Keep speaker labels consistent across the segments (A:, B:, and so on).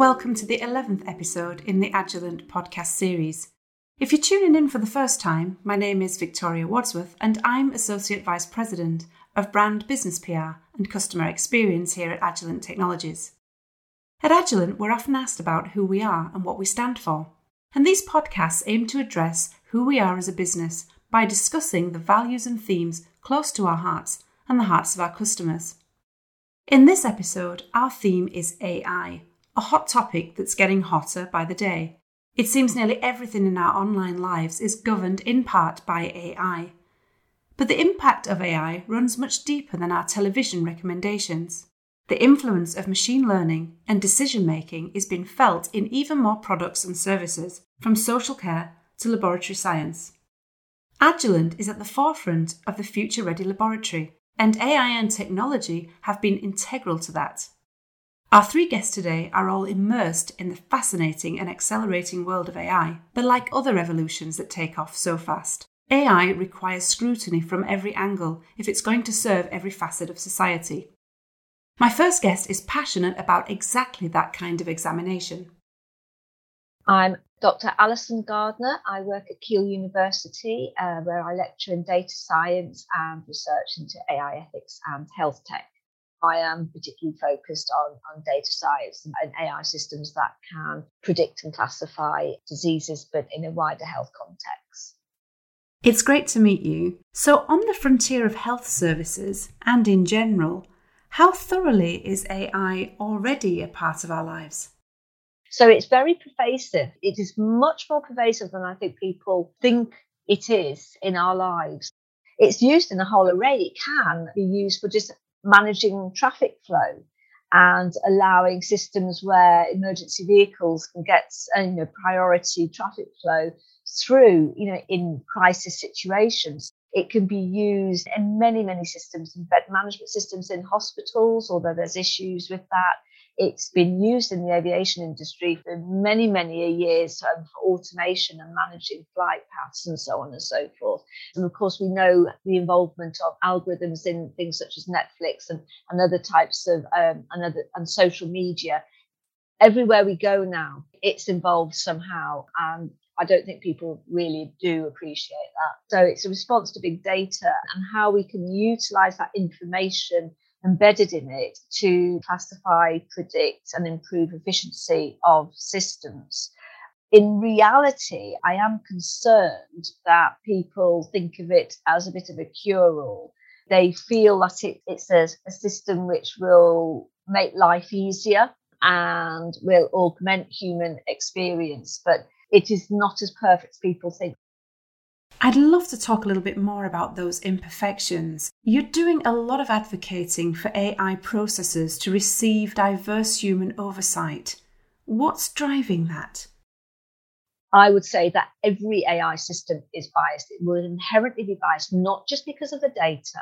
A: Welcome to the 11th episode in the Agilent podcast series. If you're tuning in for the first time, my name is Victoria Wadsworth and I'm Associate Vice President of Brand Business PR and Customer Experience here at Agilent Technologies. At Agilent, we're often asked about who we are and what we stand for. And these podcasts aim to address who we are as a business by discussing the values and themes close to our hearts and the hearts of our customers. In this episode, our theme is AI, a hot topic that's getting hotter by the day. It seems nearly everything in our online lives is governed in part by AI. But the impact of AI runs much deeper than our television recommendations. The influence of machine learning and decision making is being felt in even more products and services, from social care to laboratory science. Agilent is at the forefront of the future ready laboratory, and AI and technology have been integral to that. Our three guests today are all immersed in the fascinating and accelerating world of AI, but like other revolutions that take off so fast, AI requires scrutiny from every angle if it's going to serve every facet of society. My first guest is passionate about exactly that kind of examination.
B: I'm Dr. Alison Gardner. I work at Keele University, uh, where I lecture in data science and research into AI ethics and health tech. I am particularly focused on, on data science and AI systems that can predict and classify diseases, but in a wider health context.
A: It's great to meet you. So, on the frontier of health services and in general, how thoroughly is AI already a part of our lives?
B: So, it's very pervasive. It is much more pervasive than I think people think it is in our lives. It's used in a whole array. It can be used for just managing traffic flow and allowing systems where emergency vehicles can get uh, you know priority traffic flow through you know in crisis situations. It can be used in many many systems in bed management systems in hospitals although there's issues with that it's been used in the aviation industry for many, many years um, for automation and managing flight paths and so on and so forth. And of course, we know the involvement of algorithms in things such as Netflix and, and other types of um, and, other, and social media. Everywhere we go now, it's involved somehow. And I don't think people really do appreciate that. So it's a response to big data and how we can utilize that information embedded in it to classify, predict, and improve efficiency of systems. In reality, I am concerned that people think of it as a bit of a cure all. They feel that it, it's a, a system which will make life easier and will augment human experience, but it is not as perfect as people think.
A: I'd love to talk a little bit more about those imperfections. You're doing a lot of advocating for AI processes to receive diverse human oversight. What's driving that?
B: I would say that every AI system is biased. It will inherently be biased, not just because of the data,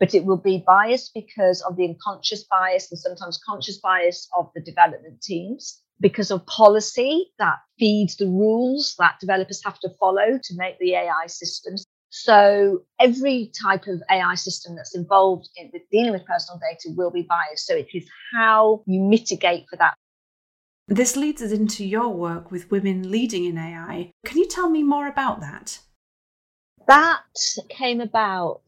B: but it will be biased because of the unconscious bias and sometimes conscious bias of the development teams because of policy that feeds the rules that developers have to follow to make the AI systems. So every type of AI system that's involved in dealing with personal data will be biased. So it is how you mitigate for that.
A: This leads us into your work with women leading in AI. Can you tell me more about that?
B: That came about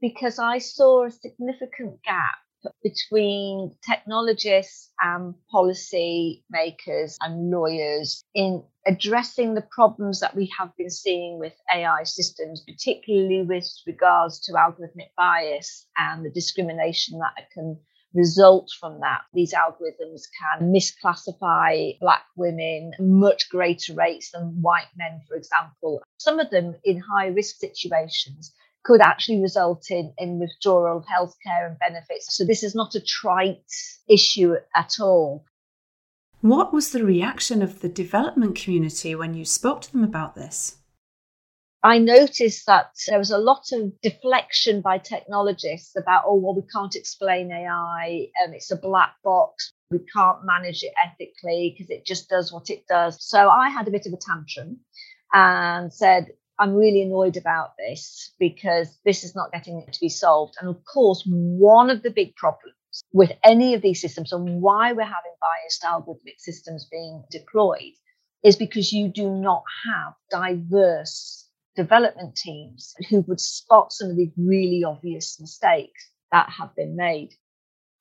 B: because I saw a significant gap between technologists and policy makers and lawyers in addressing the problems that we have been seeing with AI systems, particularly with regards to algorithmic bias and the discrimination that can result from that. These algorithms can misclassify Black women much greater rates than white men, for example. Some of them in high risk situations could actually result in, in withdrawal of healthcare and benefits. So this is not a trite issue at all.
A: What was the reaction of the development community when you spoke to them about this?
B: I noticed that there was a lot of deflection by technologists about, oh, well, we can't explain AI, and it's a black box. We can't manage it ethically because it just does what it does. So I had a bit of a tantrum and said, I'm really annoyed about this because this is not getting to be solved. And of course, one of the big problems with any of these systems and why we're having biased algorithmic systems being deployed is because you do not have diverse development teams who would spot some of these really obvious mistakes that have been made.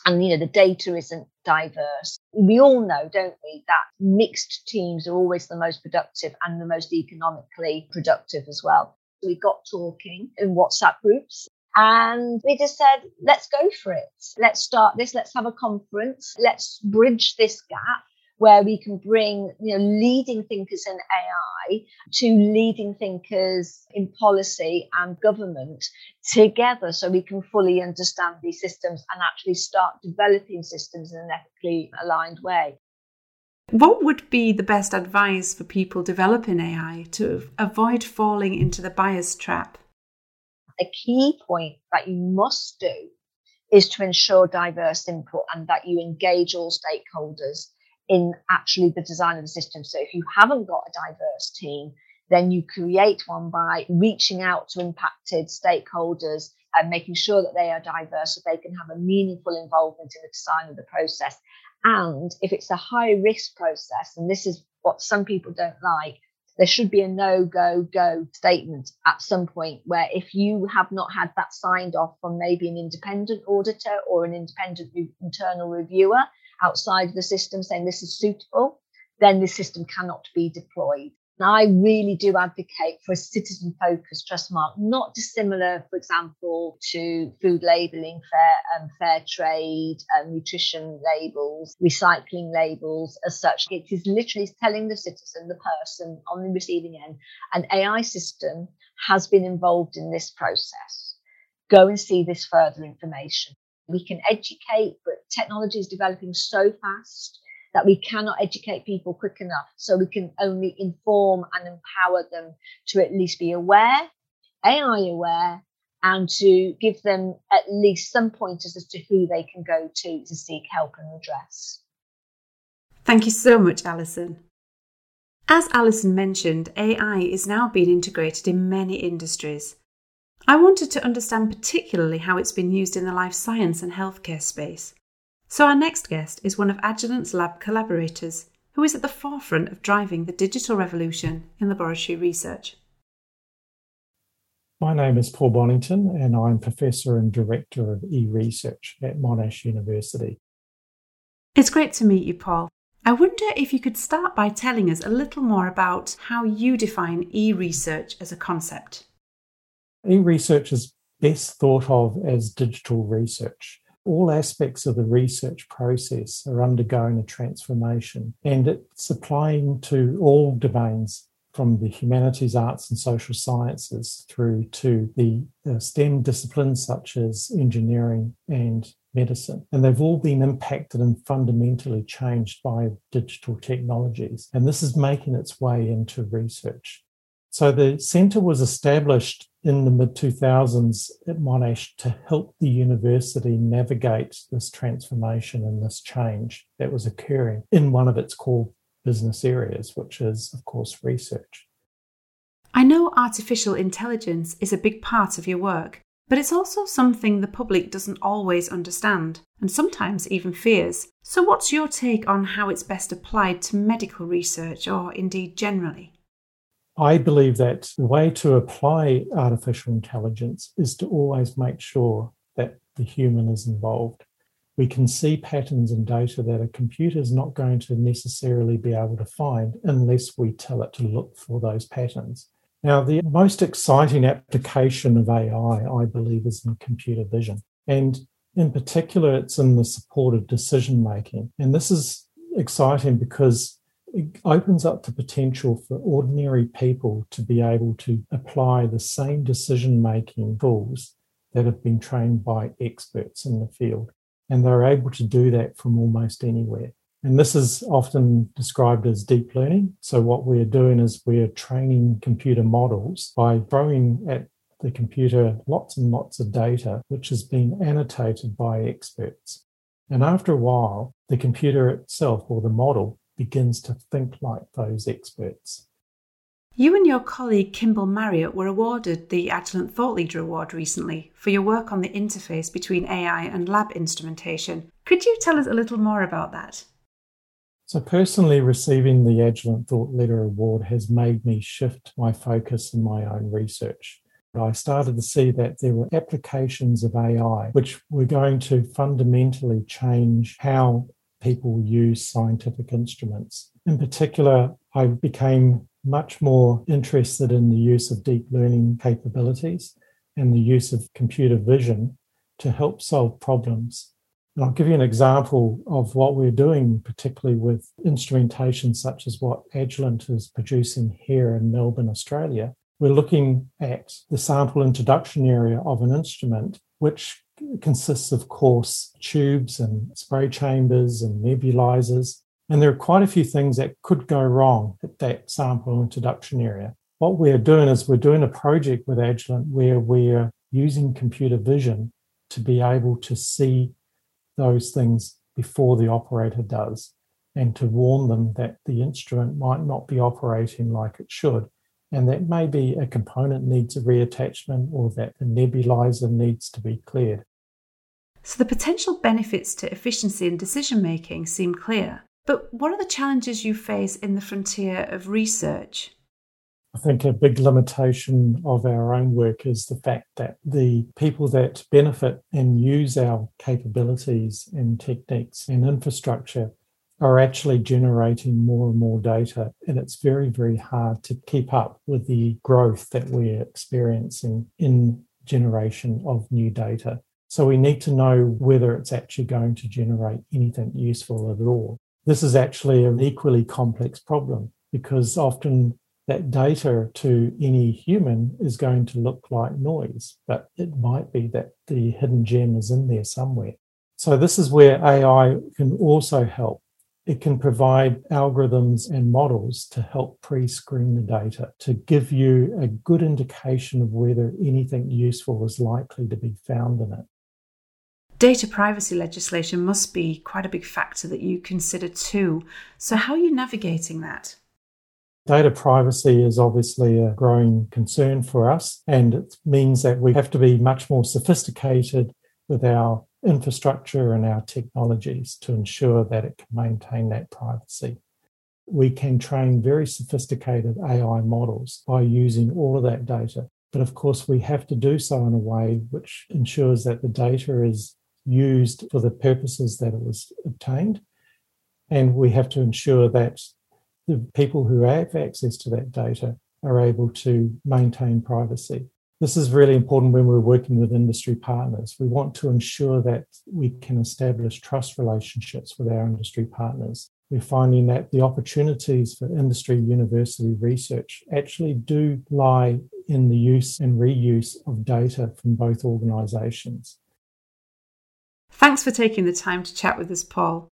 B: And, you know, the data isn't diverse. We all know, don't we, that mixed teams are always the most productive and the most economically productive as well. We got talking in WhatsApp groups and we just said, let's go for it. Let's start this. Let's have a conference. Let's bridge this gap where we can bring you know leading thinkers in AI to leading thinkers in policy and government together so we can fully understand these systems and actually start developing systems in an ethically aligned way.
A: What would be the best advice for people developing AI to avoid falling into the bias trap?
B: A key point that you must do is to ensure diverse input and that you engage all stakeholders in actually the design of the system. So if you haven't got a diverse team, then you create one by reaching out to impacted stakeholders and making sure that they are diverse so they can have a meaningful involvement in the design of the process. And if it's a high risk process, and this is what some people don't like, there should be a no go go statement at some point where if you have not had that signed off from maybe an independent auditor or an independent internal reviewer, outside the system saying this is suitable, then the system cannot be deployed. I really do advocate for a citizen focused trust mark, not dissimilar, for example, to food labelling, fair, um, fair trade, um, nutrition labels, recycling labels as such. It is literally telling the citizen, the person on the receiving end, an AI system has been involved in this process. Go and see this further information. We can educate, but technology is developing so fast that we cannot educate people quick enough. So we can only inform and empower them to at least be aware, AI aware, and to give them at least some pointers as to who they can go to to seek help and redress.
A: Thank you so much, Alison. As Alison mentioned, AI is now being integrated in many industries. I wanted to understand particularly how it's been used in the life science and healthcare space. So, our next guest is one of Agilent's lab collaborators who is at the forefront of driving the digital revolution in laboratory research.
C: My name is Paul Bonnington, and I'm Professor and Director of e Research at Monash University.
A: It's great to meet you, Paul. I wonder if you could start by telling us a little more about how you define e research as a concept.
C: E-research is best thought of as digital research. All aspects of the research process are undergoing a transformation, and it's applying to all domains from the humanities, arts, and social sciences through to the STEM disciplines such as engineering and medicine. And they've all been impacted and fundamentally changed by digital technologies. And this is making its way into research. So the centre was established in the mid 2000s at Monash to help the university navigate this transformation and this change that was occurring in one of its core business areas, which is, of course, research.
A: I know artificial intelligence is a big part of your work, but it's also something the public doesn't always understand and sometimes even fears. So, what's your take on how it's best applied to medical research or indeed generally?
C: I believe that the way to apply artificial intelligence is to always make sure that the human is involved. We can see patterns in data that a computer is not going to necessarily be able to find unless we tell it to look for those patterns. Now, the most exciting application of AI, I believe, is in computer vision. And in particular, it's in the support of decision making. And this is exciting because it opens up the potential for ordinary people to be able to apply the same decision making tools that have been trained by experts in the field. And they're able to do that from almost anywhere. And this is often described as deep learning. So, what we're doing is we're training computer models by throwing at the computer lots and lots of data, which has been annotated by experts. And after a while, the computer itself or the model begins to think like those experts.
A: You and your colleague Kimbal Marriott were awarded the Agilent Thought Leader Award recently for your work on the interface between AI and lab instrumentation. Could you tell us a little more about that?
C: So, personally, receiving the Agilent Thought Leader Award has made me shift my focus in my own research. I started to see that there were applications of AI which were going to fundamentally change how people use scientific instruments. In particular, I became much more interested in the use of deep learning capabilities and the use of computer vision to help solve problems. And I'll give you an example of what we're doing, particularly with instrumentation such as what Agilent is producing here in Melbourne, Australia. We're looking at the sample introduction area of an instrument, which consists of course tubes and spray chambers and nebulizers and there are quite a few things that could go wrong at that sample introduction area. What we're doing is we're doing a project with Agilent where we're using computer vision to be able to see those things before the operator does and to warn them that the instrument might not be operating like it should. And that maybe a component needs a reattachment or that the nebulizer needs to be cleared.
A: So the potential benefits to efficiency and decision making seem clear. But what are the challenges you face in the frontier of research?
C: I think a big limitation of our own work is the fact that the people that benefit and use our capabilities and techniques and infrastructure are actually generating more and more data. And it's very, very hard to keep up with the growth that we're experiencing in generation of new data. So we need to know whether it's actually going to generate anything useful at all. This is actually an equally complex problem because often that data to any human is going to look like noise, but it might be that the hidden gem is in there somewhere. So, this is where AI can also help. It can provide algorithms and models to help pre screen the data, to give you a good indication of whether anything useful is likely to be found in it.
A: Data privacy legislation must be quite a big factor that you consider too. So, how are you navigating that?
C: Data privacy is obviously a growing concern for us, and it means that we have to be much more sophisticated with our infrastructure and our technologies to ensure that it can maintain that privacy. We can train very sophisticated AI models by using all of that data. But of course, we have to do so in a way which ensures that the data is used for the purposes that it was obtained. And we have to ensure that the people who have access to that data are able to maintain privacy. This is really important when we're working with industry partners. We want to ensure that we can establish trust relationships with our industry partners. We're finding that the opportunities for industry university research actually do lie in the use and reuse of data from both organisations.
A: Thanks for taking the time to chat with us, Paul.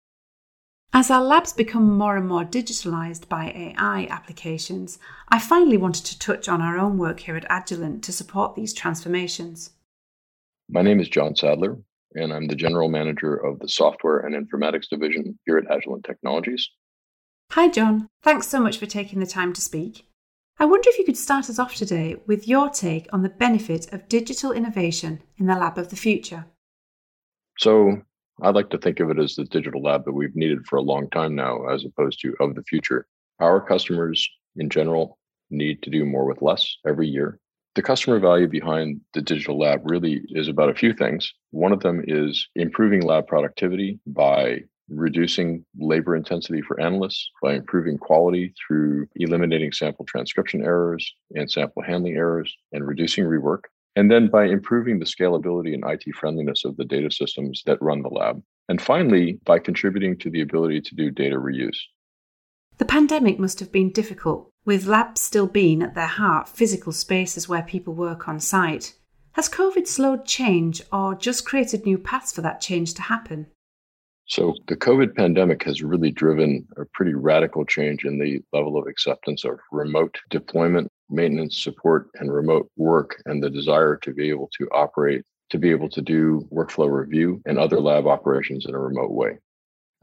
A: As our labs become more and more digitalised by AI applications, I finally wanted to touch on our own work here at Agilent to support these transformations.
D: My name is John Sadler, and I'm the General Manager of the Software and Informatics Division here at Agilent Technologies.
A: Hi, John. Thanks so much for taking the time to speak. I wonder if you could start us off today with your take on the benefit of digital innovation in the lab of the future.
D: So I'd like to think of it as the digital lab that we've needed for a long time now, as opposed to of the future. Our customers in general need to do more with less every year. The customer value behind the digital lab really is about a few things. One of them is improving lab productivity by reducing labor intensity for analysts, by improving quality through eliminating sample transcription errors and sample handling errors, and reducing rework and then by improving the scalability and IT friendliness of the data systems that run the lab. And finally, by contributing to the ability to do data reuse.
A: The pandemic must have been difficult, with labs still being at their heart physical spaces where people work on site. Has COVID slowed change or just created new paths for that change to happen?
D: So, the COVID pandemic has really driven a pretty radical change in the level of acceptance of remote deployment, maintenance, support, and remote work, and the desire to be able to operate, to be able to do workflow review and other lab operations in a remote way.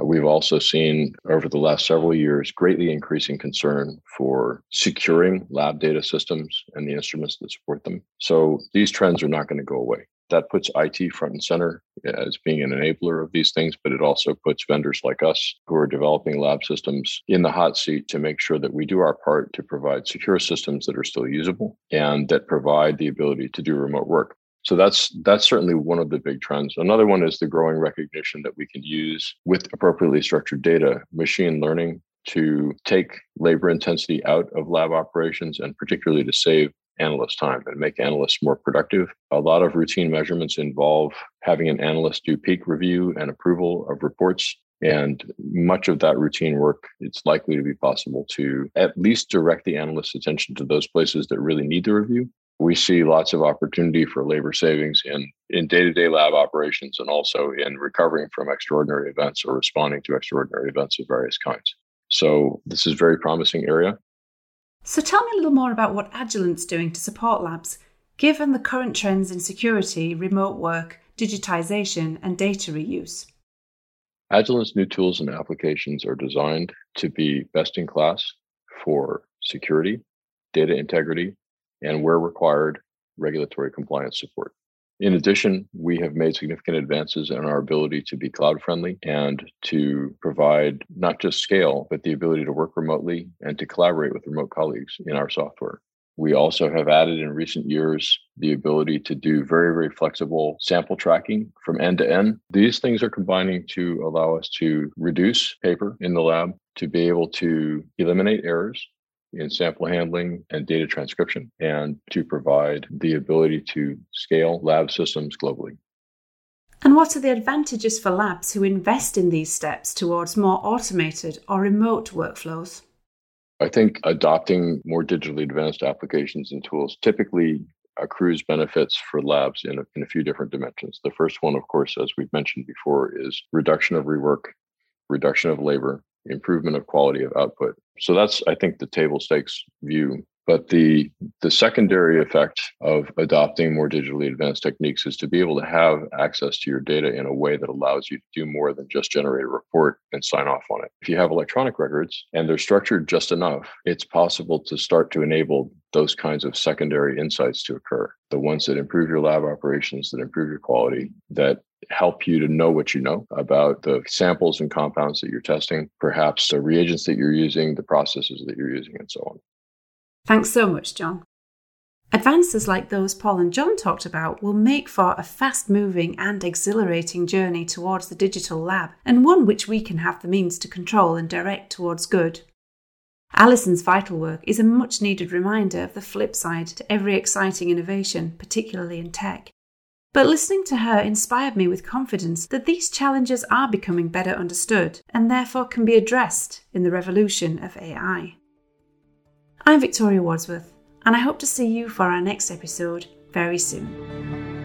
D: Uh, we've also seen over the last several years greatly increasing concern for securing lab data systems and the instruments that support them. So these trends are not going to go away. That puts IT front and center uh, as being an enabler of these things, but it also puts vendors like us who are developing lab systems in the hot seat to make sure that we do our part to provide secure systems that are still usable and that provide the ability to do remote work. So that's that's certainly one of the big trends. Another one is the growing recognition that we can use with appropriately structured data, machine learning to take labor intensity out of lab operations and particularly to save analyst time and make analysts more productive. A lot of routine measurements involve having an analyst do peak review and approval of reports. And much of that routine work, it's likely to be possible to at least direct the analyst's attention to those places that really need the review we see lots of opportunity for labor savings in in day-to-day lab operations and also in recovering from extraordinary events or responding to extraordinary events of various kinds so this is very promising area
A: so tell me a little more about what agilent's doing to support labs given the current trends in security remote work digitization and data reuse
D: agilent's new tools and applications are designed to be best in class for security data integrity and where required, regulatory compliance support. In addition, we have made significant advances in our ability to be cloud friendly and to provide not just scale, but the ability to work remotely and to collaborate with remote colleagues in our software. We also have added in recent years the ability to do very, very flexible sample tracking from end to end. These things are combining to allow us to reduce paper in the lab, to be able to eliminate errors, in sample handling and data transcription, and to provide the ability to scale lab systems globally.
A: And what are the advantages for labs who invest in these steps towards more automated or remote workflows?
D: I think adopting more digitally advanced applications and tools typically accrues benefits for labs in a, in a few different dimensions. The first one, of course, as we've mentioned before, is reduction of rework, reduction of labor, improvement of quality of output. So that's, I think, the table stakes view. But the the secondary effect of adopting more digitally advanced techniques is to be able to have access to your data in a way that allows you to do more than just generate a report and sign off on it. If you have electronic records and they're structured just enough, it's possible to start to enable those kinds of secondary insights to occur. The ones that improve your lab operations, that improve your quality, that help you to know what you know about the samples and compounds that you're testing, perhaps the reagents that you're using, the processes that you're using, and so on.
A: Thanks so much, John. Advances like those Paul and John talked about will make for a fast moving and exhilarating journey towards the digital lab, and one which we can have the means to control and direct towards good. Alison's vital work is a much needed reminder of the flip side to every exciting innovation, particularly in tech. But listening to her inspired me with confidence that these challenges are becoming better understood and therefore can be addressed in the revolution of AI. I'm Victoria Wadsworth, and I hope to see you for our next episode very soon.